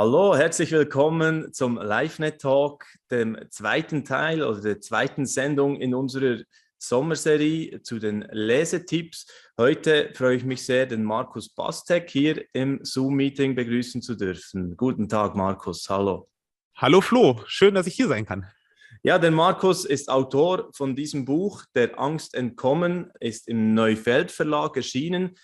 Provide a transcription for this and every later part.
Hallo, herzlich willkommen zum LiveNet Talk, dem zweiten Teil oder der zweiten Sendung in unserer Sommerserie zu den Lesetipps. Heute freue ich mich sehr, den Markus Bastek hier im Zoom-Meeting begrüßen zu dürfen. Guten Tag, Markus. Hallo. Hallo Flo, schön, dass ich hier sein kann. Ja, der Markus ist Autor von diesem Buch, Der Angst entkommen, ist im Neufeld Verlag erschienen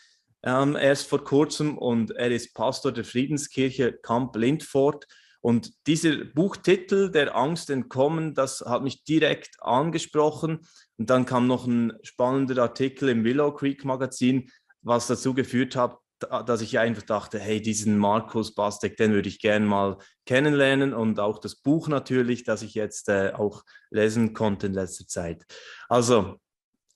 ähm, erst vor kurzem und er ist Pastor der Friedenskirche Camp Lindfort. Und dieser Buchtitel, Der Angst entkommen, das hat mich direkt angesprochen. Und dann kam noch ein spannender Artikel im Willow Creek Magazin, was dazu geführt hat, dass ich einfach dachte, hey, diesen Markus Bastek, den würde ich gerne mal kennenlernen und auch das Buch natürlich, das ich jetzt äh, auch lesen konnte in letzter Zeit. Also,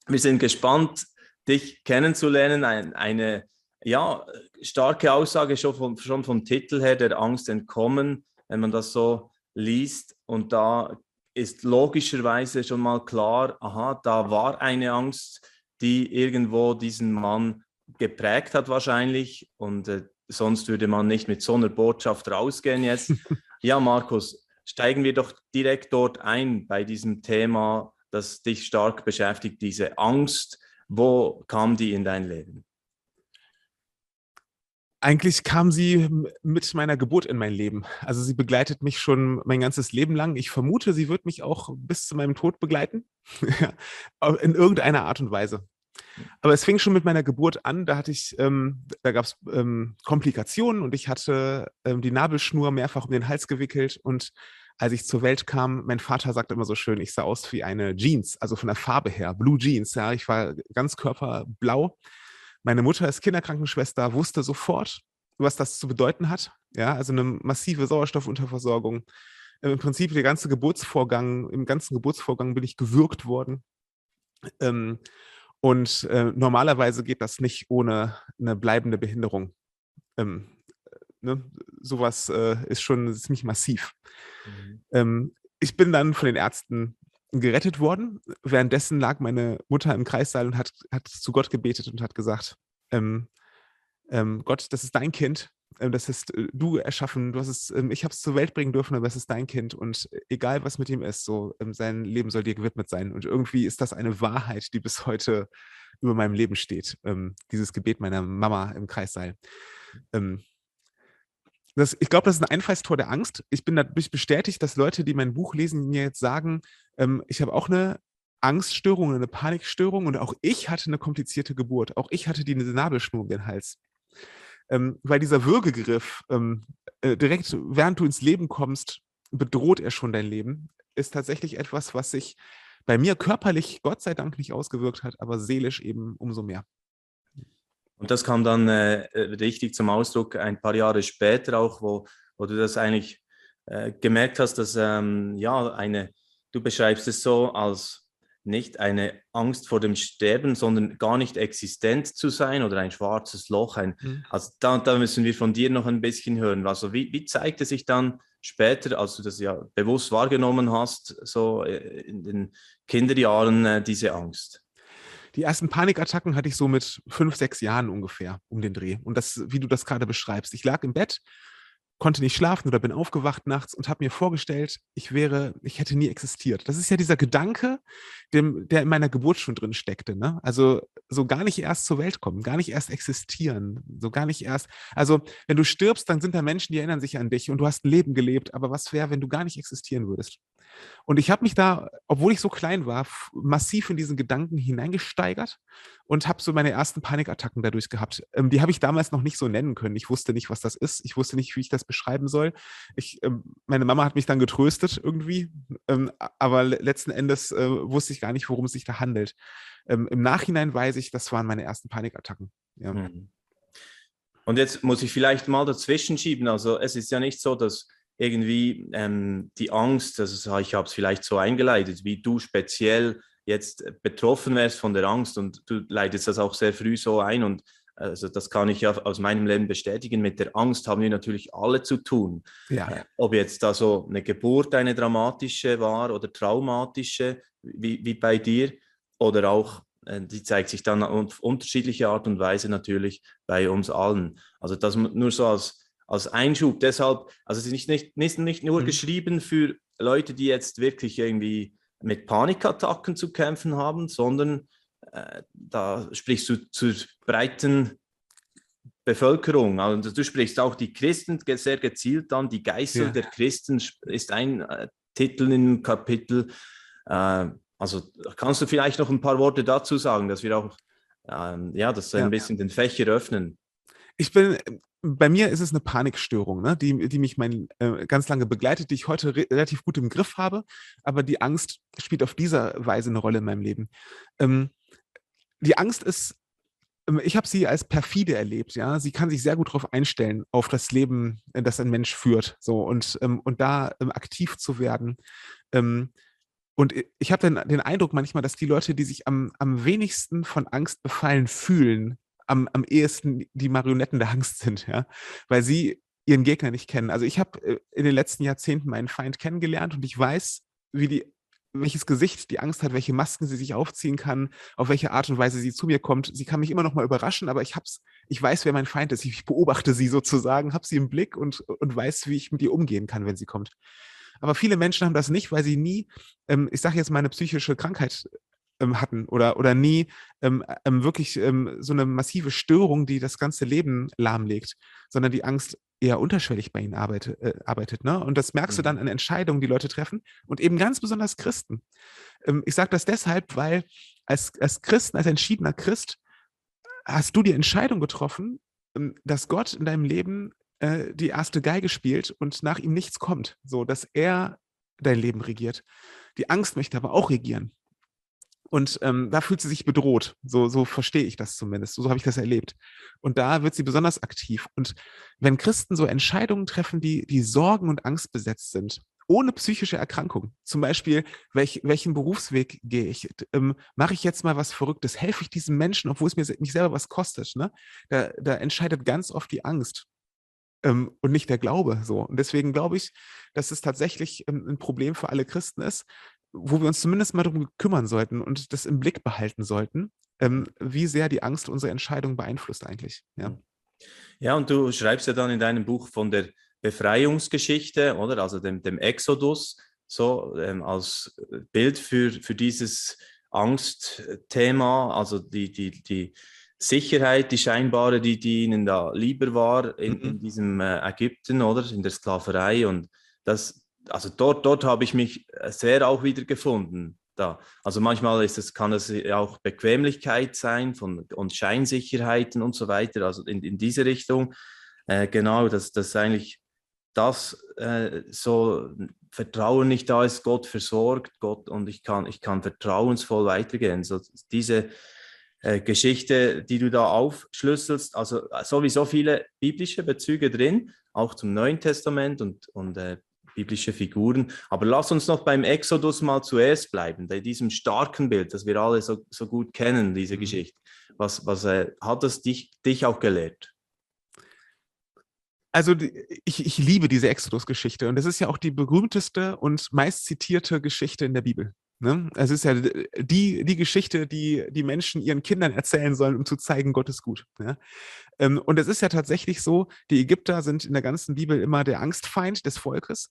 wir sind gespannt, dich kennenzulernen. Ein, eine ja, starke Aussage schon vom, schon vom Titel her, der Angst entkommen, wenn man das so liest. Und da ist logischerweise schon mal klar, aha, da war eine Angst, die irgendwo diesen Mann geprägt hat wahrscheinlich. Und äh, sonst würde man nicht mit so einer Botschaft rausgehen jetzt. ja, Markus, steigen wir doch direkt dort ein bei diesem Thema, das dich stark beschäftigt, diese Angst wo kam die in dein Leben? Eigentlich kam sie mit meiner Geburt in mein Leben. Also sie begleitet mich schon mein ganzes Leben lang. Ich vermute, sie wird mich auch bis zu meinem Tod begleiten. in irgendeiner Art und Weise. Aber es fing schon mit meiner Geburt an. Da hatte ich, ähm, da gab es ähm, Komplikationen und ich hatte ähm, die Nabelschnur mehrfach um den Hals gewickelt und als ich zur Welt kam, mein Vater sagte immer so schön, ich sah aus wie eine Jeans, also von der Farbe her, Blue Jeans. Ja, ich war ganz körperblau. Meine Mutter ist Kinderkrankenschwester, wusste sofort, was das zu bedeuten hat. Ja, also eine massive Sauerstoffunterversorgung. Im Prinzip der ganze Geburtsvorgang, im ganzen Geburtsvorgang bin ich gewürgt worden. Ähm, und äh, normalerweise geht das nicht ohne eine bleibende Behinderung. Ähm, ne, sowas äh, ist schon ziemlich massiv. Mhm. Ähm, ich bin dann von den Ärzten gerettet worden. Währenddessen lag meine Mutter im Kreissaal und hat, hat zu Gott gebetet und hat gesagt, ähm, ähm, Gott, das ist dein Kind, ähm, das hast äh, du erschaffen, du hast es, ähm, ich habe es zur Welt bringen dürfen, aber es ist dein Kind und egal was mit ihm ist, so ähm, sein Leben soll dir gewidmet sein. Und irgendwie ist das eine Wahrheit, die bis heute über meinem Leben steht. dieses Gebet meiner Mama im Kreissaal. Das, ich glaube, das ist ein Einfallstor der Angst. Ich bin dadurch bestätigt, dass Leute, die mein Buch lesen, mir jetzt sagen, ähm, ich habe auch eine Angststörung, eine Panikstörung und auch ich hatte eine komplizierte Geburt. Auch ich hatte die Nabelschnur um den Hals. Ähm, weil dieser Würgegriff ähm, äh, direkt, während du ins Leben kommst, bedroht er schon dein Leben, ist tatsächlich etwas, was sich bei mir körperlich Gott sei Dank nicht ausgewirkt hat, aber seelisch eben umso mehr. Und das kam dann äh, richtig zum Ausdruck ein paar Jahre später auch, wo, wo du das eigentlich äh, gemerkt hast, dass ähm, ja eine, du beschreibst es so als nicht eine Angst vor dem Sterben, sondern gar nicht existent zu sein oder ein schwarzes Loch. Ein, mhm. Also da, da, müssen wir von dir noch ein bisschen hören. Also wie, wie zeigte sich dann später, als du das ja bewusst wahrgenommen hast, so äh, in den Kinderjahren äh, diese Angst? Die ersten Panikattacken hatte ich so mit fünf, sechs Jahren ungefähr um den Dreh. Und das, wie du das gerade beschreibst. Ich lag im Bett, konnte nicht schlafen oder bin aufgewacht nachts und habe mir vorgestellt, ich wäre, ich hätte nie existiert. Das ist ja dieser Gedanke, dem, der in meiner Geburt schon drin steckte. Ne? Also so gar nicht erst zur Welt kommen, gar nicht erst existieren, so gar nicht erst. Also wenn du stirbst, dann sind da Menschen, die erinnern sich an dich und du hast ein Leben gelebt. Aber was wäre, wenn du gar nicht existieren würdest? Und ich habe mich da, obwohl ich so klein war, massiv in diesen Gedanken hineingesteigert und habe so meine ersten Panikattacken dadurch gehabt. Ähm, die habe ich damals noch nicht so nennen können. Ich wusste nicht, was das ist. Ich wusste nicht, wie ich das beschreiben soll. Ich, ähm, meine Mama hat mich dann getröstet irgendwie, ähm, aber letzten Endes äh, wusste ich gar nicht, worum es sich da handelt. Ähm, Im Nachhinein weiß ich, das waren meine ersten Panikattacken. Ja. Mhm. Und jetzt muss ich vielleicht mal dazwischen schieben. Also es ist ja nicht so, dass irgendwie ähm, die Angst, also ich habe es vielleicht so eingeleitet, wie du speziell jetzt betroffen wärst von der Angst und du leitest das auch sehr früh so ein und also das kann ich ja aus meinem Leben bestätigen. Mit der Angst haben wir natürlich alle zu tun. Ja. Äh, ob jetzt da so eine Geburt eine dramatische war oder traumatische, wie, wie bei dir, oder auch, äh, die zeigt sich dann auf unterschiedliche Art und Weise natürlich bei uns allen. Also das nur so als als Einschub. Deshalb, also es ist nicht, nicht, nicht, nicht nur mhm. geschrieben für Leute, die jetzt wirklich irgendwie mit Panikattacken zu kämpfen haben, sondern äh, da sprichst du zur breiten Bevölkerung. Also du sprichst auch die Christen sehr gezielt an. Die Geißel ja. der Christen ist ein äh, Titel im Kapitel. Äh, also kannst du vielleicht noch ein paar Worte dazu sagen, dass wir auch ähm, ja, das ja. ein bisschen den Fächer öffnen. Ich bin, bei mir ist es eine Panikstörung, ne, die, die mich mein, äh, ganz lange begleitet, die ich heute re relativ gut im Griff habe, aber die Angst spielt auf dieser Weise eine Rolle in meinem Leben. Ähm, die Angst ist ähm, ich habe sie als perfide erlebt, ja. Sie kann sich sehr gut darauf einstellen, auf das Leben, äh, das ein Mensch führt, so und, ähm, und da ähm, aktiv zu werden. Ähm, und ich habe den, den Eindruck manchmal, dass die Leute, die sich am, am wenigsten von Angst befallen fühlen, am, am ehesten die Marionetten der Angst sind, ja, weil sie ihren Gegner nicht kennen. Also ich habe äh, in den letzten Jahrzehnten meinen Feind kennengelernt und ich weiß, wie die welches Gesicht die Angst hat, welche Masken sie sich aufziehen kann, auf welche Art und Weise sie zu mir kommt. Sie kann mich immer noch mal überraschen, aber ich hab's, ich weiß, wer mein Feind ist. Ich beobachte sie sozusagen, habe sie im Blick und, und weiß, wie ich mit ihr umgehen kann, wenn sie kommt. Aber viele Menschen haben das nicht, weil sie nie, ähm, ich sage jetzt mal, eine psychische Krankheit ähm, hatten oder, oder nie ähm, ähm wirklich ähm, so eine massive Störung, die das ganze Leben lahmlegt, sondern die Angst eher unterschwellig bei ihnen arbeitet. Äh, arbeitet ne? Und das merkst mhm. du dann an Entscheidungen, die Leute treffen und eben ganz besonders Christen. Ähm, ich sage das deshalb, weil als, als Christen, als entschiedener Christ, hast du die Entscheidung getroffen, dass Gott in deinem Leben äh, die erste Geige spielt und nach ihm nichts kommt, so dass er dein Leben regiert. Die Angst möchte aber auch regieren. Und ähm, da fühlt sie sich bedroht. So, so verstehe ich das zumindest. So, so habe ich das erlebt. Und da wird sie besonders aktiv. Und wenn Christen so Entscheidungen treffen, die, die Sorgen und Angst besetzt sind, ohne psychische Erkrankung, zum Beispiel, welch, welchen Berufsweg gehe ich? Ähm, Mache ich jetzt mal was Verrücktes? Helfe ich diesem Menschen, obwohl es mir mich selber was kostet? Ne? Da, da entscheidet ganz oft die Angst. Ähm, und nicht der Glaube so. Und deswegen glaube ich, dass es tatsächlich ähm, ein Problem für alle Christen ist, wo wir uns zumindest mal darum kümmern sollten und das im Blick behalten sollten, ähm, wie sehr die Angst unsere Entscheidung beeinflusst eigentlich. Ja. Mhm. ja, und du schreibst ja dann in deinem Buch von der Befreiungsgeschichte, oder? Also dem, dem Exodus, so ähm, als Bild für, für dieses Angstthema, also die, die, die Sicherheit, die scheinbare, die, die ihnen da lieber war in, mhm. in diesem äh, Ägypten, oder? In der Sklaverei. Und das, also dort, dort habe ich mich sehr auch wieder gefunden. Da. Also manchmal ist es, kann es auch Bequemlichkeit sein von, und Scheinsicherheiten und so weiter, also in, in diese Richtung. Äh, genau, dass das eigentlich das äh, so Vertrauen nicht da ist, Gott versorgt, Gott und ich kann, ich kann vertrauensvoll weitergehen. So diese äh, Geschichte, die du da aufschlüsselst, also äh, sowieso viele biblische Bezüge drin, auch zum Neuen Testament und, und äh, biblische Figuren. Aber lass uns noch beim Exodus mal zuerst bleiben, bei diesem starken Bild, das wir alle so, so gut kennen, diese mhm. Geschichte. Was, was äh, hat das dich, dich auch gelehrt? Also ich, ich liebe diese Exodus-Geschichte und es ist ja auch die berühmteste und meist zitierte Geschichte in der Bibel. Ne? Es ist ja die, die Geschichte, die die Menschen ihren Kindern erzählen sollen, um zu zeigen, Gott ist gut. Ähm, und es ist ja tatsächlich so, die Ägypter sind in der ganzen Bibel immer der Angstfeind des Volkes.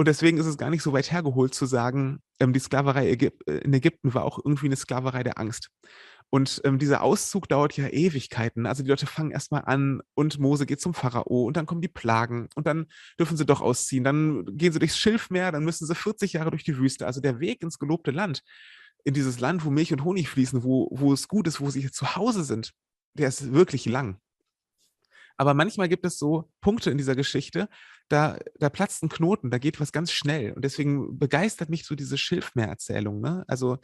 Und deswegen ist es gar nicht so weit hergeholt zu sagen, ähm, die Sklaverei in Ägypten war auch irgendwie eine Sklaverei der Angst. Und ähm, dieser Auszug dauert ja Ewigkeiten. Also die Leute fangen erstmal an und Mose geht zum Pharao und dann kommen die Plagen und dann dürfen sie doch ausziehen. Dann gehen sie durchs Schilfmeer, dann müssen sie 40 Jahre durch die Wüste. Also der Weg ins gelobte Land, in dieses Land, wo Milch und Honig fließen, wo, wo es gut ist, wo sie zu Hause sind, der ist wirklich lang. Aber manchmal gibt es so Punkte in dieser Geschichte, da, da platzt ein Knoten, da geht was ganz schnell. Und deswegen begeistert mich so diese Schilfmeer-Erzählung. Ne? Also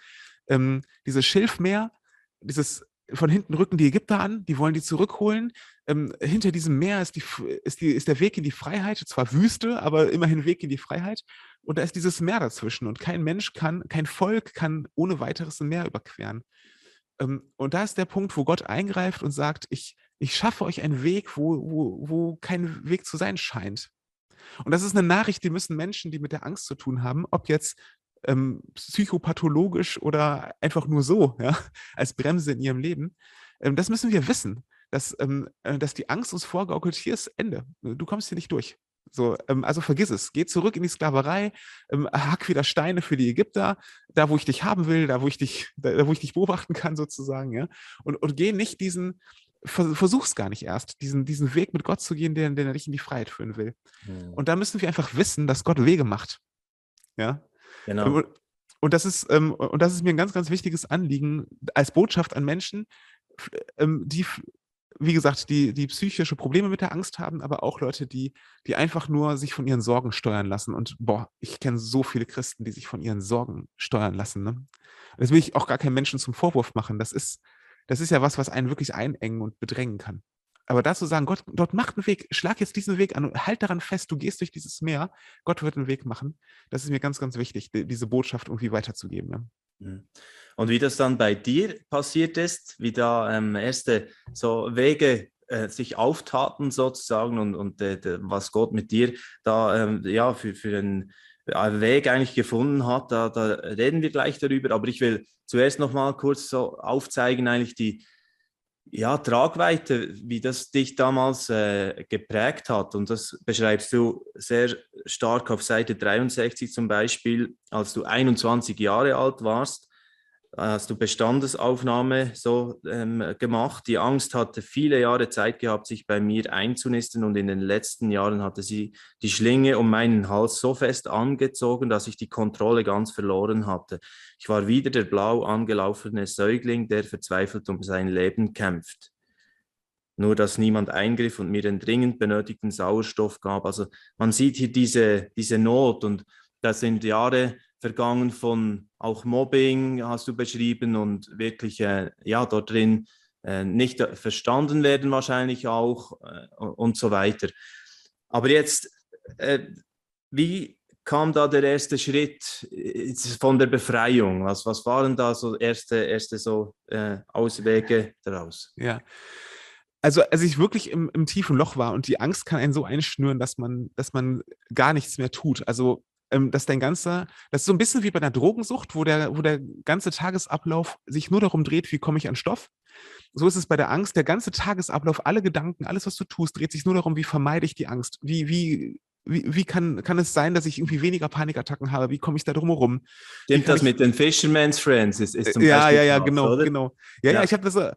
ähm, dieses Schilfmeer, dieses von hinten rücken die Ägypter an, die wollen die zurückholen. Ähm, hinter diesem Meer ist, die, ist, die, ist der Weg in die Freiheit, zwar Wüste, aber immerhin Weg in die Freiheit. Und da ist dieses Meer dazwischen. Und kein Mensch kann, kein Volk kann ohne weiteres ein Meer überqueren. Ähm, und da ist der Punkt, wo Gott eingreift und sagt, ich, ich schaffe euch einen Weg, wo, wo, wo kein Weg zu sein scheint. Und das ist eine Nachricht, die müssen Menschen, die mit der Angst zu tun haben, ob jetzt ähm, psychopathologisch oder einfach nur so, ja, als Bremse in ihrem Leben. Ähm, das müssen wir wissen, dass, ähm, äh, dass die Angst uns vorgaukelt, hier ist Ende. Du kommst hier nicht durch. So, ähm, also vergiss es. Geh zurück in die Sklaverei, ähm, hack wieder Steine für die Ägypter, da wo ich dich haben will, da wo ich dich, da, wo ich dich beobachten kann, sozusagen, ja. Und, und geh nicht diesen, versuch's gar nicht erst, diesen, diesen Weg mit Gott zu gehen, der, der dich in die Freiheit führen will. Mhm. Und da müssen wir einfach wissen, dass Gott Wege macht. Ja. Genau. Und, das ist, ähm, und das ist mir ein ganz, ganz wichtiges Anliegen als Botschaft an Menschen, ähm, die wie gesagt, die, die psychische Probleme mit der Angst haben, aber auch Leute, die, die einfach nur sich von ihren Sorgen steuern lassen. Und boah, ich kenne so viele Christen, die sich von ihren Sorgen steuern lassen. Ne? Das will ich auch gar keinem Menschen zum Vorwurf machen. Das ist, das ist ja was, was einen wirklich einengen und bedrängen kann. Aber dazu sagen, Gott, dort macht einen Weg, schlag jetzt diesen Weg an und halt daran fest, du gehst durch dieses Meer, Gott wird einen Weg machen. Das ist mir ganz, ganz wichtig, diese Botschaft irgendwie weiterzugeben. Ja. Mhm. Und wie das dann bei dir passiert ist, wie da ähm, erste so Wege äh, sich auftaten sozusagen und, und äh, was Gott mit dir da ähm, ja, für, für einen Weg eigentlich gefunden hat, da, da reden wir gleich darüber. Aber ich will zuerst noch mal kurz so aufzeigen, eigentlich die ja, Tragweite, wie das dich damals äh, geprägt hat. Und das beschreibst du sehr stark auf Seite 63 zum Beispiel, als du 21 Jahre alt warst hast du Bestandesaufnahme so ähm, gemacht. Die Angst hatte viele Jahre Zeit gehabt, sich bei mir einzunisten und in den letzten Jahren hatte sie die Schlinge um meinen Hals so fest angezogen, dass ich die Kontrolle ganz verloren hatte. Ich war wieder der blau angelaufene Säugling, der verzweifelt um sein Leben kämpft. Nur dass niemand eingriff und mir den dringend benötigten Sauerstoff gab. Also man sieht hier diese, diese Not und das sind Jahre, vergangen von auch Mobbing, hast du beschrieben, und wirklich, äh, ja, dort drin äh, nicht verstanden werden wahrscheinlich auch äh, und so weiter. Aber jetzt, äh, wie kam da der erste Schritt äh, von der Befreiung? Was, was waren da so erste, erste so äh, Auswege daraus? Ja. Also, als ich wirklich im, im, tiefen Loch war und die Angst kann einen so einschnüren, dass man, dass man gar nichts mehr tut. Also ähm, dass dein ganzer, das ist so ein bisschen wie bei einer Drogensucht, wo der, wo der ganze Tagesablauf sich nur darum dreht, wie komme ich an Stoff. So ist es bei der Angst. Der ganze Tagesablauf, alle Gedanken, alles, was du tust, dreht sich nur darum, wie vermeide ich die Angst? Wie, wie wie, wie kann, kann es sein, dass ich irgendwie weniger Panikattacken habe? Wie komme ich da drum herum? Stimmt das mit den Fisherman's Friends? Ist, ist zum ja, Beispiel ja, ja, genau, oder? genau. Ja, ja, ja ich habe das, äh,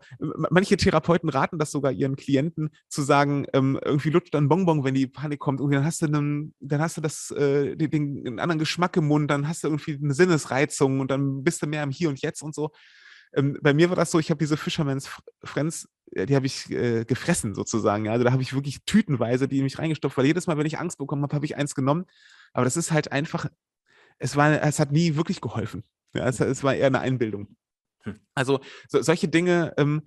manche Therapeuten raten das sogar ihren Klienten zu sagen, ähm, irgendwie lutscht dann Bonbon, wenn die Panik kommt. Und dann hast du einen, dann hast du das, äh, den, den anderen Geschmack im Mund, dann hast du irgendwie eine Sinnesreizung und dann bist du mehr im Hier und Jetzt und so. Ähm, bei mir war das so, ich habe diese Fisherman's Friends, die habe ich äh, gefressen sozusagen. Also da habe ich wirklich tütenweise die in mich reingestopft, weil jedes Mal, wenn ich Angst bekommen habe, habe ich eins genommen. Aber das ist halt einfach, es, war, es hat nie wirklich geholfen. Ja? Es, es war eher eine Einbildung. Hm. Also so, solche Dinge ähm,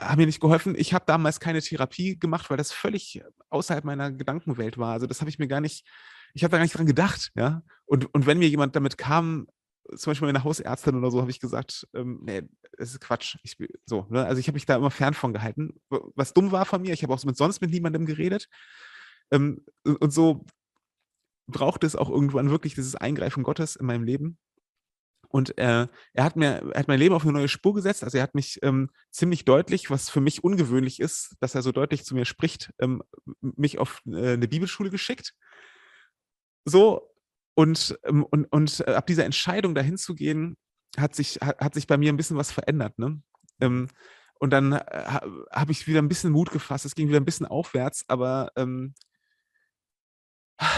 haben mir nicht geholfen. Ich habe damals keine Therapie gemacht, weil das völlig außerhalb meiner Gedankenwelt war. Also das habe ich mir gar nicht, ich habe da gar nicht dran gedacht. Ja? Und, und wenn mir jemand damit kam, zum Beispiel meine Hausärztin oder so, habe ich gesagt, ähm, nee, das ist Quatsch. Ich, so, ne? Also ich habe mich da immer fern von gehalten. Was dumm war von mir, ich habe auch mit, sonst mit niemandem geredet. Ähm, und so braucht es auch irgendwann wirklich dieses Eingreifen Gottes in meinem Leben. Und äh, er hat mir, er hat mein Leben auf eine neue Spur gesetzt. Also er hat mich ähm, ziemlich deutlich, was für mich ungewöhnlich ist, dass er so deutlich zu mir spricht, ähm, mich auf äh, eine Bibelschule geschickt. So, und, ähm, und, und äh, ab dieser Entscheidung, dahin zu gehen, hat sich, hat, hat sich bei mir ein bisschen was verändert. Ne? Ähm, und dann äh, habe ich wieder ein bisschen Mut gefasst. Es ging wieder ein bisschen aufwärts, aber ähm,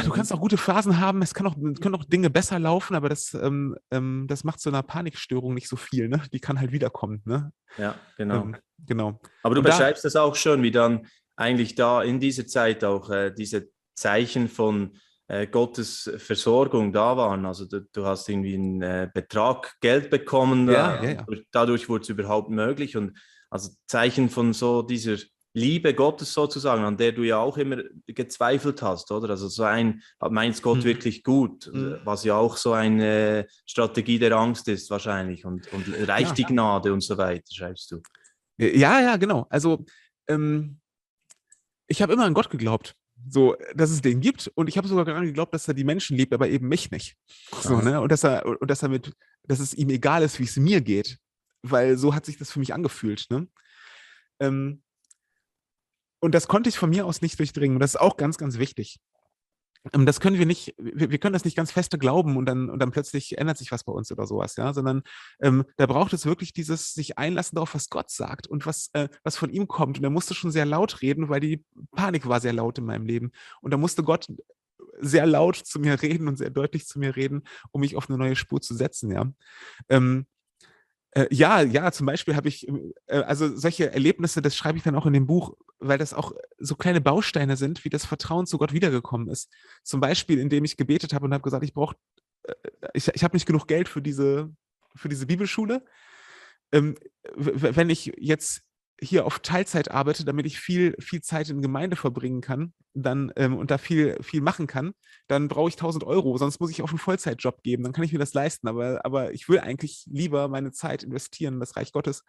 du kannst auch gute Phasen haben. Es kann auch, können auch Dinge besser laufen, aber das, ähm, ähm, das macht so einer Panikstörung nicht so viel. Ne? Die kann halt wiederkommen. Ne? Ja, genau. Ähm, genau. Aber du und beschreibst da, das auch schon, wie dann eigentlich da in dieser Zeit auch äh, diese Zeichen von äh, Gottes Versorgung da waren. Also du, du hast irgendwie einen äh, Betrag Geld bekommen, ja, äh, ja, ja. dadurch wurde es überhaupt möglich und also Zeichen von so dieser Liebe Gottes sozusagen, an der du ja auch immer gezweifelt hast, oder? Also so ein, meinst Gott mhm. wirklich gut, mhm. was ja auch so eine Strategie der Angst ist wahrscheinlich und, und reicht die Gnade und so weiter, schreibst du. Ja, ja, genau. Also ähm, ich habe immer an Gott geglaubt. So, dass es den gibt und ich habe sogar daran geglaubt, dass er die Menschen liebt, aber eben mich nicht. So, ne? Und dass er, und dass er mit, dass es ihm egal ist, wie es mir geht. Weil so hat sich das für mich angefühlt. Ne? Ähm, und das konnte ich von mir aus nicht durchdringen. Und das ist auch ganz, ganz wichtig. Ähm, das können wir nicht, wir, können das nicht ganz feste glauben und dann, und dann plötzlich ändert sich was bei uns oder sowas, ja, sondern ähm, da braucht es wirklich dieses sich einlassen darauf, was Gott sagt und was, äh, was von ihm kommt. Und er musste schon sehr laut reden, weil die Panik war sehr laut in meinem Leben. Und da musste Gott sehr laut zu mir reden und sehr deutlich zu mir reden, um mich auf eine neue Spur zu setzen, ja. Ähm, äh, ja, ja, zum Beispiel habe ich, äh, also solche Erlebnisse, das schreibe ich dann auch in dem Buch, weil das auch so kleine Bausteine sind, wie das Vertrauen zu Gott wiedergekommen ist. Zum Beispiel, indem ich gebetet habe und habe gesagt, ich brauche, äh, ich, ich habe nicht genug Geld für diese, für diese Bibelschule. Ähm, wenn ich jetzt hier auf Teilzeit arbeite, damit ich viel, viel Zeit in Gemeinde verbringen kann dann, ähm, und da viel, viel machen kann, dann brauche ich 1000 Euro, sonst muss ich auf einen Vollzeitjob geben, dann kann ich mir das leisten. Aber, aber ich will eigentlich lieber meine Zeit investieren in das Reich Gottes.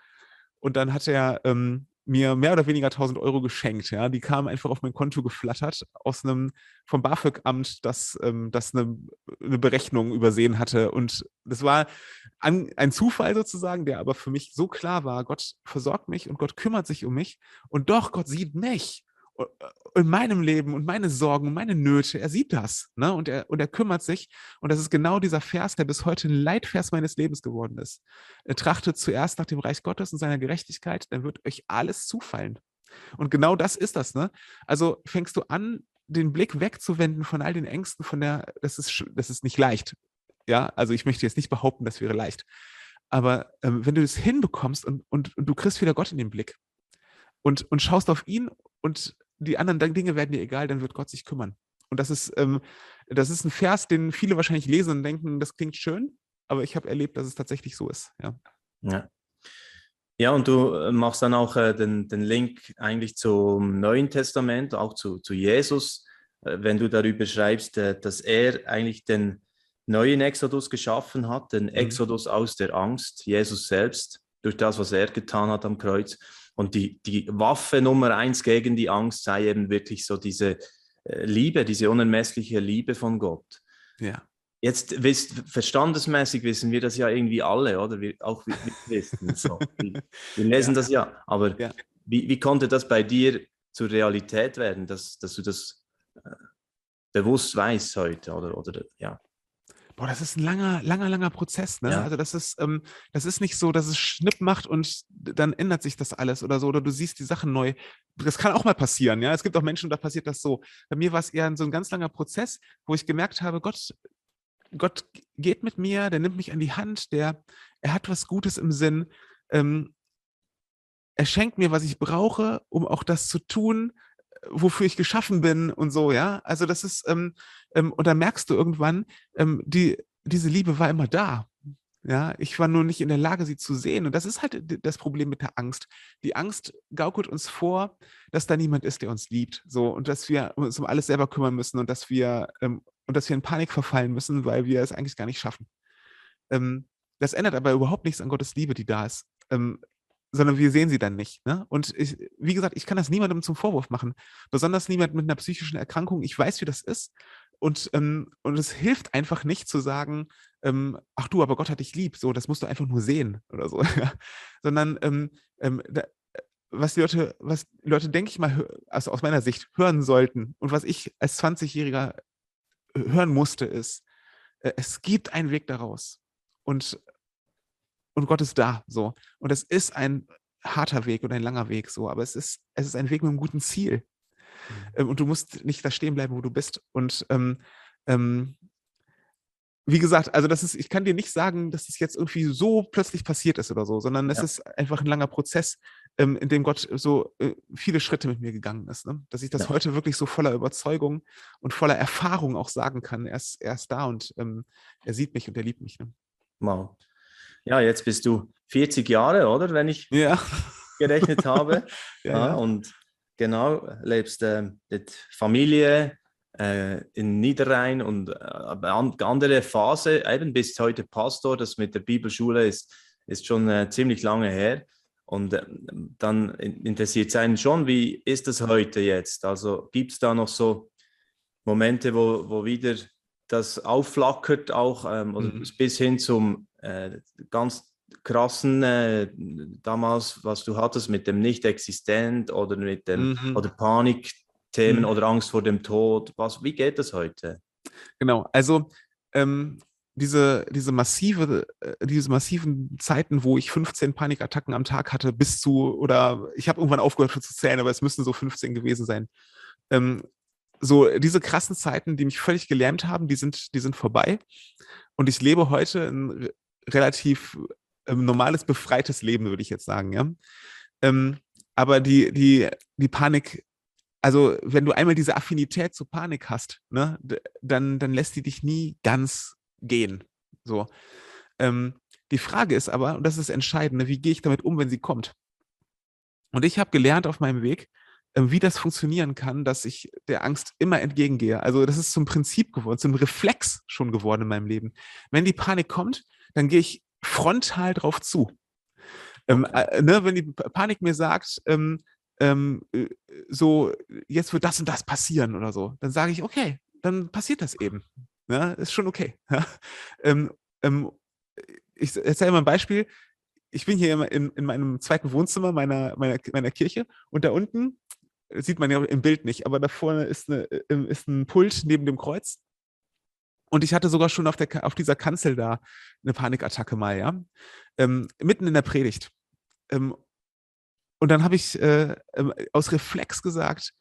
Und dann hat er ähm, mir mehr oder weniger 1000 Euro geschenkt. Ja, die kamen einfach auf mein Konto geflattert aus einem vom BAföG-Amt, das, ähm, das eine, eine, Berechnung übersehen hatte. Und das war ein, ein, Zufall sozusagen, der aber für mich so klar war: Gott versorgt mich und Gott kümmert sich um mich. Und doch, Gott sieht mich in meinem Leben und meine Sorgen und meine Nöte. Er sieht das ne? und, er, und er kümmert sich. Und das ist genau dieser Vers, der bis heute ein Leitvers meines Lebens geworden ist. Er trachtet zuerst nach dem Reich Gottes und seiner Gerechtigkeit, dann wird euch alles zufallen. Und genau das ist das. Ne? Also fängst du an, den Blick wegzuwenden von all den Ängsten, von der, das ist, das ist nicht leicht. Ja, also ich möchte jetzt nicht behaupten, das wäre leicht. Aber ähm, wenn du das hinbekommst und, und, und du kriegst wieder Gott in den Blick und, und schaust auf ihn und die anderen Dinge werden dir egal, dann wird Gott sich kümmern. Und das ist, ähm, das ist ein Vers, den viele wahrscheinlich lesen und denken, das klingt schön, aber ich habe erlebt, dass es tatsächlich so ist. Ja. ja. Ja, und du äh, machst dann auch äh, den, den Link eigentlich zum Neuen Testament, auch zu, zu Jesus, äh, wenn du darüber schreibst, äh, dass er eigentlich den neuen Exodus geschaffen hat, den mhm. Exodus aus der Angst, Jesus selbst, durch das, was er getan hat am Kreuz. Und die, die Waffe Nummer eins gegen die Angst sei eben wirklich so diese äh, Liebe, diese unermessliche Liebe von Gott. Ja. Jetzt wisst, verstandesmäßig wissen wir das ja irgendwie alle, oder? Wir, auch wir, wir wissen so. Wir, wir lesen ja. das ja. Aber ja. Wie, wie konnte das bei dir zur Realität werden, dass, dass du das äh, bewusst weißt heute? Oder, oder ja. Boah, das ist ein langer, langer, langer Prozess. Ne? Ja. Also das ist, ähm, das ist nicht so, dass es Schnipp macht und dann ändert sich das alles oder so, oder du siehst die Sachen neu. Das kann auch mal passieren, ja. Es gibt auch Menschen, da passiert das so. Bei mir war es eher so ein ganz langer Prozess, wo ich gemerkt habe, Gott, Gott geht mit mir, der nimmt mich an die Hand, der, er hat was Gutes im Sinn. Ähm, er schenkt mir, was ich brauche, um auch das zu tun, wofür ich geschaffen bin und so, ja. Also das ist, ähm, ähm, und dann merkst du irgendwann, ähm, die, diese Liebe war immer da. Ja, ich war nur nicht in der Lage, sie zu sehen. Und das ist halt das Problem mit der Angst. Die Angst gaukelt uns vor, dass da niemand ist, der uns liebt. So, und dass wir uns um alles selber kümmern müssen und dass wir, ähm, und dass wir in Panik verfallen müssen, weil wir es eigentlich gar nicht schaffen. Ähm, das ändert aber überhaupt nichts an Gottes Liebe, die da ist. Ähm, sondern wir sehen sie dann nicht. Ne? Und ich, wie gesagt, ich kann das niemandem zum Vorwurf machen. Besonders niemand mit einer psychischen Erkrankung. Ich weiß, wie das ist. Und, ähm, und es hilft einfach nicht zu sagen, ähm, ach du, aber Gott hat dich lieb. So, das musst du einfach nur sehen oder so. Sondern ähm, ähm, da, was die Leute, was die Leute, denke ich mal, also aus meiner Sicht hören sollten und was ich als 20-Jähriger hören musste, ist, äh, es gibt einen Weg daraus. Und und Gott ist da, so. Und es ist ein harter Weg und ein langer Weg, so, aber es ist, es ist ein Weg mit einem guten Ziel. Mhm. Ähm, und du musst nicht da stehen bleiben, wo du bist. Und ähm, ähm, wie gesagt, also das ist, ich kann dir nicht sagen, dass es jetzt irgendwie so plötzlich passiert ist oder so, sondern es ja. ist einfach ein langer Prozess, ähm, in dem Gott so äh, viele Schritte mit mir gegangen ist. Ne? Dass ich das ja. heute wirklich so voller Überzeugung und voller Erfahrung auch sagen kann. Er ist, er ist da und ähm, er sieht mich und er liebt mich. Ne? Wow ja, jetzt bist du 40 Jahre, oder? Wenn ich ja. gerechnet habe. ja, ja, Und genau, lebst äh, mit Familie äh, in Niederrhein und äh, andere Phase, eben bis heute Pastor, das mit der Bibelschule ist, ist schon äh, ziemlich lange her. Und äh, dann interessiert es einen schon, wie ist das heute jetzt? Also gibt es da noch so Momente, wo, wo wieder das aufflackert, auch ähm, mhm. bis hin zum äh, ganz krassen äh, damals, was du hattest mit dem Nicht-Existent oder mit dem mhm. oder Panikthemen mhm. oder Angst vor dem Tod. Was, wie geht das heute? Genau, also ähm, diese, diese massive, äh, diese massiven Zeiten, wo ich 15 Panikattacken am Tag hatte, bis zu, oder ich habe irgendwann aufgehört zu zählen, aber es müssten so 15 gewesen sein. Ähm, so diese krassen Zeiten, die mich völlig gelähmt haben, die sind, die sind vorbei. Und ich lebe heute ein relativ ähm, normales, befreites Leben, würde ich jetzt sagen, ja. Ähm, aber die, die, die Panik, also wenn du einmal diese Affinität zu Panik hast, ne, dann, dann lässt die dich nie ganz gehen. So. Ähm, die Frage ist aber, und das ist entscheidend, ne, wie gehe ich damit um, wenn sie kommt? Und ich habe gelernt auf meinem Weg, äh, wie das funktionieren kann, dass ich der Angst immer entgegengehe. Also das ist zum Prinzip geworden, zum Reflex schon geworden in meinem Leben. Wenn die Panik kommt, dann gehe ich frontal drauf zu. Ähm, äh, ne, wenn die Panik mir sagt, ähm, ähm, äh, so, jetzt wird das und das passieren oder so, dann sage ich, okay, dann passiert das eben. Ja, ist schon okay. Ja. Ähm, ähm, ich erzähle mal ein Beispiel. Ich bin hier in, in meinem zweiten Wohnzimmer meiner, meiner, meiner Kirche und da unten sieht man ja im Bild nicht, aber da vorne ist, eine, äh, ist ein Pult neben dem Kreuz. Und ich hatte sogar schon auf, der, auf dieser Kanzel da eine Panikattacke mal, ja. Ähm, mitten in der Predigt. Ähm, und dann habe ich äh, ähm, aus Reflex gesagt,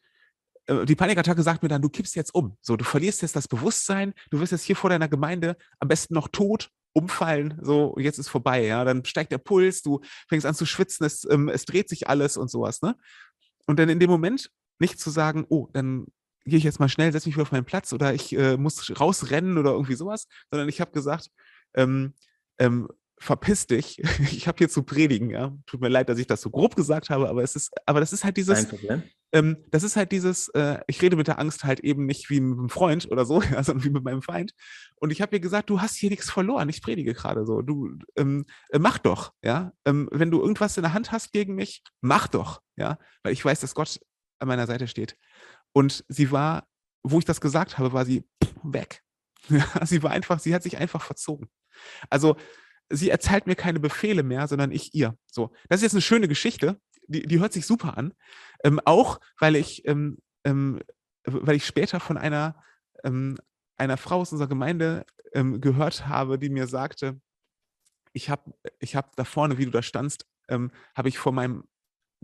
äh, die Panikattacke sagt mir dann, du kippst jetzt um. So, du verlierst jetzt das Bewusstsein, du wirst jetzt hier vor deiner Gemeinde am besten noch tot umfallen, so, jetzt ist vorbei, ja. Dann steigt der Puls, du fängst an zu schwitzen, es, ähm, es dreht sich alles und sowas, ne? Und dann in dem Moment nicht zu sagen, oh, dann gehe ich jetzt mal schnell, setze mich wieder auf meinen Platz oder ich äh, muss rausrennen oder irgendwie sowas, sondern ich habe gesagt, ähm, ähm, verpiss dich, ich habe hier zu predigen, ja. Tut mir leid, dass ich das so grob gesagt habe, aber es ist, aber das ist halt dieses, ähm, das ist halt dieses, äh, ich rede mit der Angst halt eben nicht wie mit einem Freund oder so, ja, sondern wie mit meinem Feind. Und ich habe ihr gesagt, du hast hier nichts verloren, ich predige gerade so. Du ähm, äh, mach doch, ja. Ähm, wenn du irgendwas in der Hand hast gegen mich, mach doch, ja, weil ich weiß, dass Gott an meiner Seite steht. Und sie war, wo ich das gesagt habe, war sie weg. Sie war einfach, sie hat sich einfach verzogen. Also sie erzählt mir keine Befehle mehr, sondern ich ihr. So, das ist jetzt eine schöne Geschichte, die, die hört sich super an. Ähm, auch weil ich, ähm, ähm, weil ich später von einer, ähm, einer Frau aus unserer Gemeinde ähm, gehört habe, die mir sagte, ich habe ich hab da vorne, wie du da standst, ähm, habe ich vor meinem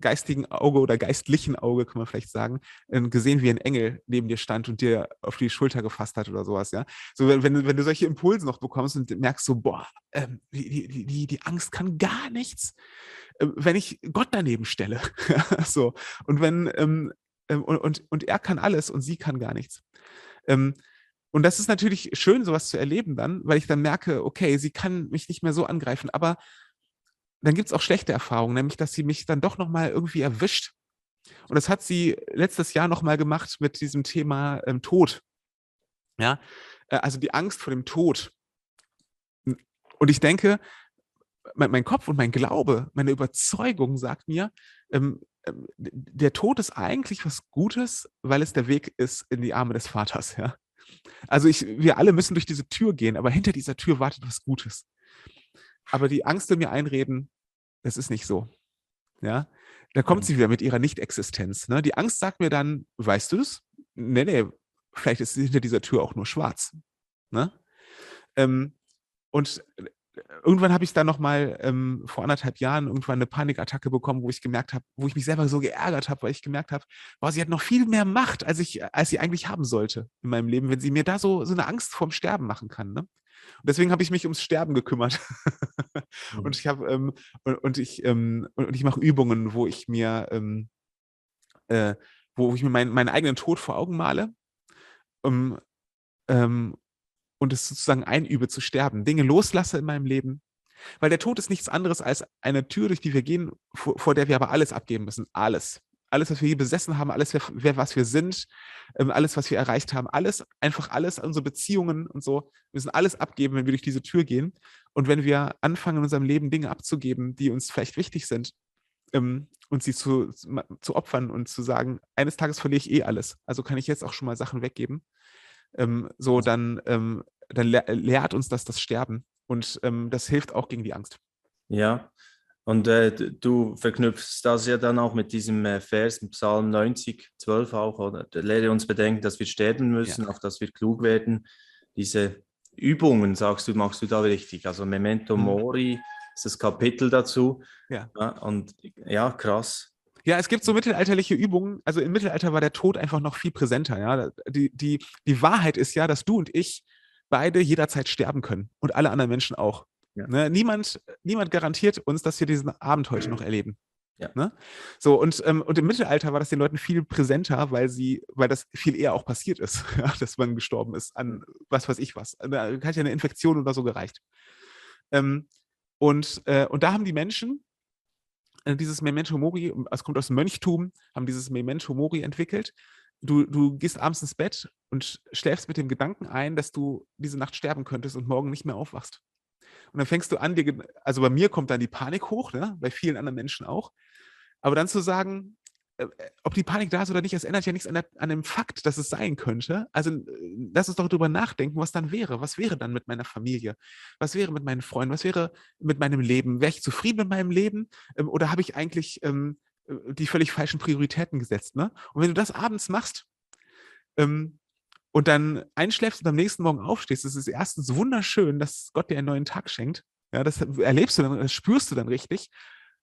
geistigen Auge oder geistlichen Auge, kann man vielleicht sagen, ähm, gesehen, wie ein Engel neben dir stand und dir auf die Schulter gefasst hat oder sowas, ja. So, wenn, wenn, du solche Impulse noch bekommst und merkst so, boah, ähm, die, die, die, die Angst kann gar nichts, äh, wenn ich Gott daneben stelle. so. Und wenn, ähm, ähm, und, und, und er kann alles und sie kann gar nichts. Ähm, und das ist natürlich schön, sowas zu erleben dann, weil ich dann merke, okay, sie kann mich nicht mehr so angreifen, aber dann gibt es auch schlechte Erfahrungen, nämlich dass sie mich dann doch nochmal irgendwie erwischt. Und das hat sie letztes Jahr nochmal gemacht mit diesem Thema ähm, Tod. Ja, äh, also die Angst vor dem Tod. Und ich denke, mein, mein Kopf und mein Glaube, meine Überzeugung sagt mir, ähm, ähm, der Tod ist eigentlich was Gutes, weil es der Weg ist in die Arme des Vaters. Ja? Also ich, wir alle müssen durch diese Tür gehen, aber hinter dieser Tür wartet was Gutes. Aber die Angst will mir einreden, das ist nicht so. Ja, da kommt sie wieder mit ihrer Nicht-Existenz. Ne? Die Angst sagt mir dann, weißt du es? Nee, nee, vielleicht ist hinter dieser Tür auch nur schwarz. Ne? Ähm, und äh, irgendwann habe ich dann nochmal ähm, vor anderthalb Jahren irgendwann eine Panikattacke bekommen, wo ich gemerkt habe, wo ich mich selber so geärgert habe, weil ich gemerkt habe, boah, sie hat noch viel mehr Macht, als ich, als sie eigentlich haben sollte in meinem Leben, wenn sie mir da so, so eine Angst vorm Sterben machen kann. Ne? Und deswegen habe ich mich ums Sterben gekümmert. und mhm. ich habe ähm, und, und, ich ähm, und ich mache Übungen, wo ich mir ähm, äh, wo ich mir mein, meinen eigenen Tod vor Augen male um, ähm, und es sozusagen einübe zu sterben, Dinge loslasse in meinem Leben, weil der Tod ist nichts anderes als eine Tür, durch die wir gehen, vor, vor der wir aber alles abgeben müssen, alles alles, was wir hier besessen haben, alles, wer, was wir sind, ähm, alles, was wir erreicht haben, alles, einfach alles, unsere Beziehungen und so, wir müssen alles abgeben, wenn wir durch diese Tür gehen. Und wenn wir anfangen, in unserem Leben Dinge abzugeben, die uns vielleicht wichtig sind, ähm, und sie zu, zu opfern und zu sagen, eines Tages verliere ich eh alles, also kann ich jetzt auch schon mal Sachen weggeben, ähm, so dann, ähm, dann lehrt uns das das Sterben und ähm, das hilft auch gegen die Angst. Ja, und äh, du verknüpfst das ja dann auch mit diesem äh, Vers Psalm 90, 12 auch, oder? Lehre uns bedenken, dass wir sterben müssen, ja. auf dass wir klug werden. Diese Übungen, sagst du, machst du da richtig. Also Memento mhm. Mori ist das Kapitel dazu. Ja. ja. Und ja, krass. Ja, es gibt so mittelalterliche Übungen. Also im Mittelalter war der Tod einfach noch viel präsenter. Ja? Die, die, die Wahrheit ist ja, dass du und ich beide jederzeit sterben können und alle anderen Menschen auch. Ja. Ne? Niemand, niemand garantiert uns, dass wir diesen Abend heute noch erleben. Ja. Ne? So, und, ähm, und im Mittelalter war das den Leuten viel präsenter, weil sie, weil das viel eher auch passiert ist, ja, dass man gestorben ist an was weiß ich was. Da hat ja eine Infektion oder so gereicht. Ähm, und, äh, und da haben die Menschen äh, dieses Memento Mori, es kommt aus dem Mönchtum, haben dieses Memento Mori entwickelt. Du, du gehst abends ins Bett und schläfst mit dem Gedanken ein, dass du diese Nacht sterben könntest und morgen nicht mehr aufwachst. Und dann fängst du an, dir, also bei mir kommt dann die Panik hoch, ne? bei vielen anderen Menschen auch. Aber dann zu sagen, äh, äh, ob die Panik da ist oder nicht, es ändert ja nichts an, der, an, dem Fakt, dass es sein könnte. Also äh, lass uns doch darüber nachdenken, was dann wäre. Was wäre dann mit meiner Familie? Was wäre mit meinen Freunden? Was wäre mit meinem Leben? Wäre ich zufrieden mit meinem Leben? Ähm, oder habe ich eigentlich ähm, die völlig falschen Prioritäten gesetzt? Ne? Und wenn du das abends machst, ähm, und dann einschläfst und am nächsten Morgen aufstehst, ist es erstens wunderschön, dass Gott dir einen neuen Tag schenkt. Ja, das erlebst du dann, das spürst du dann richtig,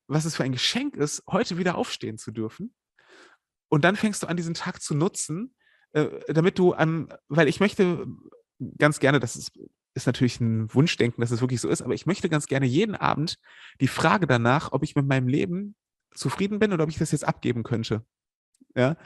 was es für ein Geschenk ist, heute wieder aufstehen zu dürfen. Und dann fängst du an, diesen Tag zu nutzen, äh, damit du am, weil ich möchte ganz gerne, das ist, ist natürlich ein Wunschdenken, dass es wirklich so ist, aber ich möchte ganz gerne jeden Abend die Frage danach, ob ich mit meinem Leben zufrieden bin oder ob ich das jetzt abgeben könnte. Ja,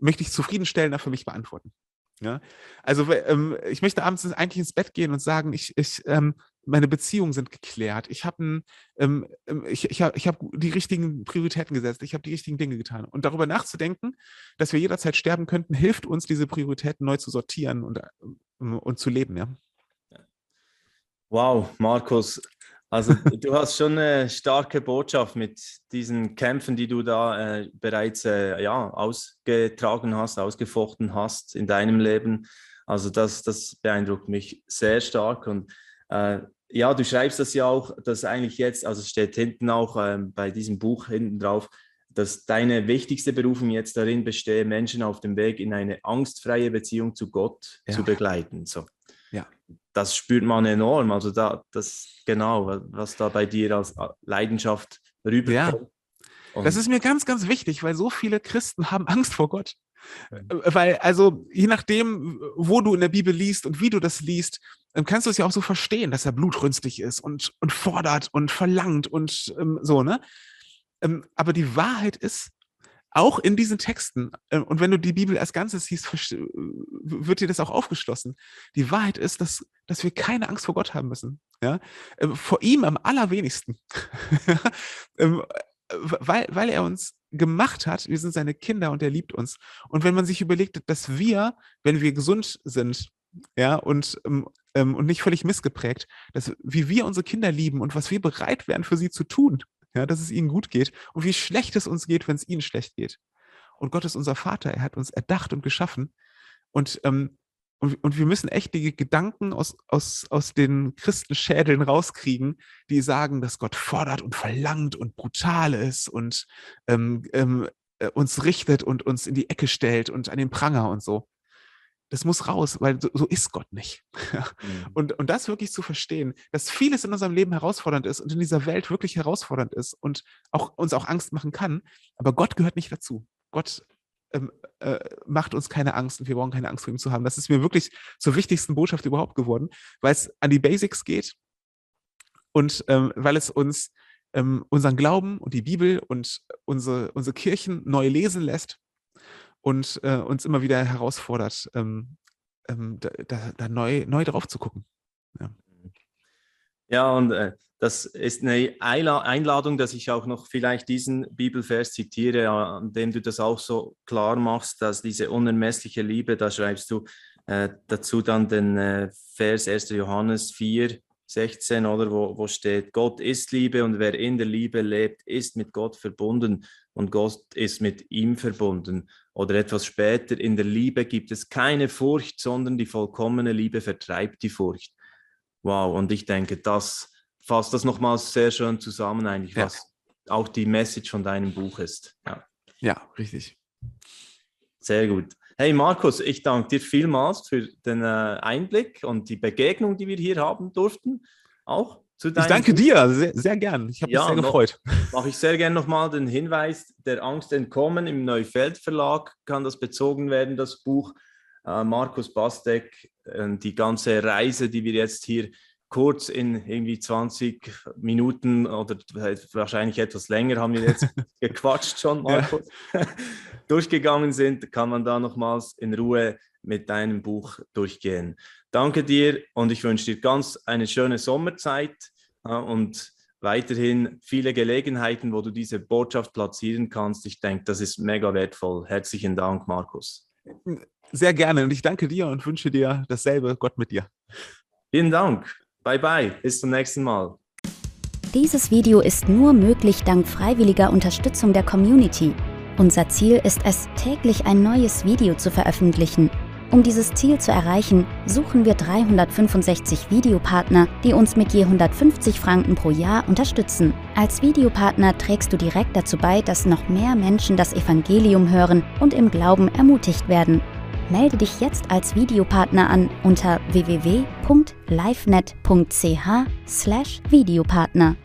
möchte ich zufriedenstellender für mich beantworten. Ja? Also ähm, ich möchte abends eigentlich ins Bett gehen und sagen, ich, ich, ähm, meine Beziehungen sind geklärt. Ich habe ähm, ähm, ich, ich hab, ich hab die richtigen Prioritäten gesetzt. Ich habe die richtigen Dinge getan. Und darüber nachzudenken, dass wir jederzeit sterben könnten, hilft uns, diese Prioritäten neu zu sortieren und, ähm, und zu leben. Ja? Wow, Markus, also du hast schon eine starke Botschaft mit diesen Kämpfen, die du da äh, bereits äh, ja, ausgetragen hast, ausgefochten hast in deinem Leben. Also das, das beeindruckt mich sehr stark. Und äh, ja, du schreibst das ja auch, dass eigentlich jetzt, also es steht hinten auch ähm, bei diesem Buch hinten drauf, dass deine wichtigste Berufung jetzt darin bestehe, Menschen auf dem Weg in eine angstfreie Beziehung zu Gott ja. zu begleiten. So. Ja das spürt man enorm. Also da, das genau, was da bei dir als äh, Leidenschaft rüberkommt. Ja. Das ist mir ganz, ganz wichtig, weil so viele Christen haben Angst vor Gott. Äh, weil, also, je nachdem, wo du in der Bibel liest und wie du das liest, kannst du es ja auch so verstehen, dass er blutrünstig ist und, und fordert und verlangt und ähm, so, ne? Ähm, aber die Wahrheit ist, auch in diesen Texten, äh, und wenn du die Bibel als Ganzes siehst, wird dir das auch aufgeschlossen. Die Wahrheit ist, dass, dass wir keine Angst vor Gott haben müssen. Ja? Ähm, vor ihm am allerwenigsten. Ähm, weil, weil er uns gemacht hat, wir sind seine Kinder und er liebt uns. Und wenn man sich überlegt, dass wir, wenn wir gesund sind, ja, und, ähm, und nicht völlig missgeprägt, dass wie wir unsere Kinder lieben und was wir bereit wären für sie zu tun, ja, dass es ihnen gut geht und wie schlecht es uns geht, wenn es ihnen schlecht geht. Und Gott ist unser Vater, er hat uns erdacht und geschaffen. Und, ähm, und, und wir müssen echt die Gedanken aus, aus, aus den Christenschädeln rauskriegen, die sagen, dass Gott fordert und verlangt und brutal ist und ähm, ähm, äh, uns richtet und uns in die Ecke stellt und an den Pranger und so das muss raus, weil so, so ist Gott nicht. mhm. und, und das wirklich zu verstehen, dass vieles in unserem Leben herausfordernd ist und in dieser Welt wirklich herausfordernd ist und auch, uns auch Angst machen kann, aber Gott gehört nicht dazu. Gott ähm, äh, macht uns keine Angst und wir brauchen keine Angst vor ihm zu haben. Das ist mir wirklich zur wichtigsten Botschaft überhaupt geworden, weil es an die Basics geht und ähm, weil es uns ähm, unseren Glauben und die Bibel und unsere, unsere Kirchen neu lesen lässt und äh, uns immer wieder herausfordert, ähm, ähm, da, da, da, neu, neu drauf zu gucken. Ja, ja und äh, das ist eine Einladung, dass ich auch noch vielleicht diesen Bibelvers zitiere, an dem du das auch so klar machst, dass diese unermessliche Liebe, da schreibst du äh, dazu dann den äh, Vers 1. Johannes 4, 16, oder wo, wo steht, Gott ist Liebe und wer in der Liebe lebt, ist mit Gott verbunden und Gott ist mit ihm verbunden. Oder etwas später, in der Liebe gibt es keine Furcht, sondern die vollkommene Liebe vertreibt die Furcht. Wow, und ich denke, das fasst das nochmals sehr schön zusammen, eigentlich, ja. was auch die Message von deinem Buch ist. Ja, ja richtig. Sehr gut. Hey Markus, ich danke dir vielmals für den äh, Einblick und die Begegnung, die wir hier haben durften. Auch zu deinem Ich danke dir, sehr, sehr gern. Ich habe ja, mich sehr gefreut. Mache ich sehr gerne nochmal den Hinweis, der Angst entkommen im Neufeld Verlag kann das bezogen werden, das Buch. Äh, Markus Bastek, äh, die ganze Reise, die wir jetzt hier kurz in irgendwie 20 Minuten oder wahrscheinlich etwas länger haben wir jetzt gequatscht schon, Markus, ja. durchgegangen sind, kann man da nochmals in Ruhe mit deinem Buch durchgehen. Danke dir und ich wünsche dir ganz eine schöne Sommerzeit und weiterhin viele Gelegenheiten, wo du diese Botschaft platzieren kannst. Ich denke, das ist mega wertvoll. Herzlichen Dank, Markus. Sehr gerne und ich danke dir und wünsche dir dasselbe. Gott mit dir. Vielen Dank. Bye bye, bis zum nächsten Mal. Dieses Video ist nur möglich dank freiwilliger Unterstützung der Community. Unser Ziel ist es, täglich ein neues Video zu veröffentlichen. Um dieses Ziel zu erreichen, suchen wir 365 Videopartner, die uns mit je 150 Franken pro Jahr unterstützen. Als Videopartner trägst du direkt dazu bei, dass noch mehr Menschen das Evangelium hören und im Glauben ermutigt werden. Melde dich jetzt als Videopartner an unter www.livenet.ch/videopartner.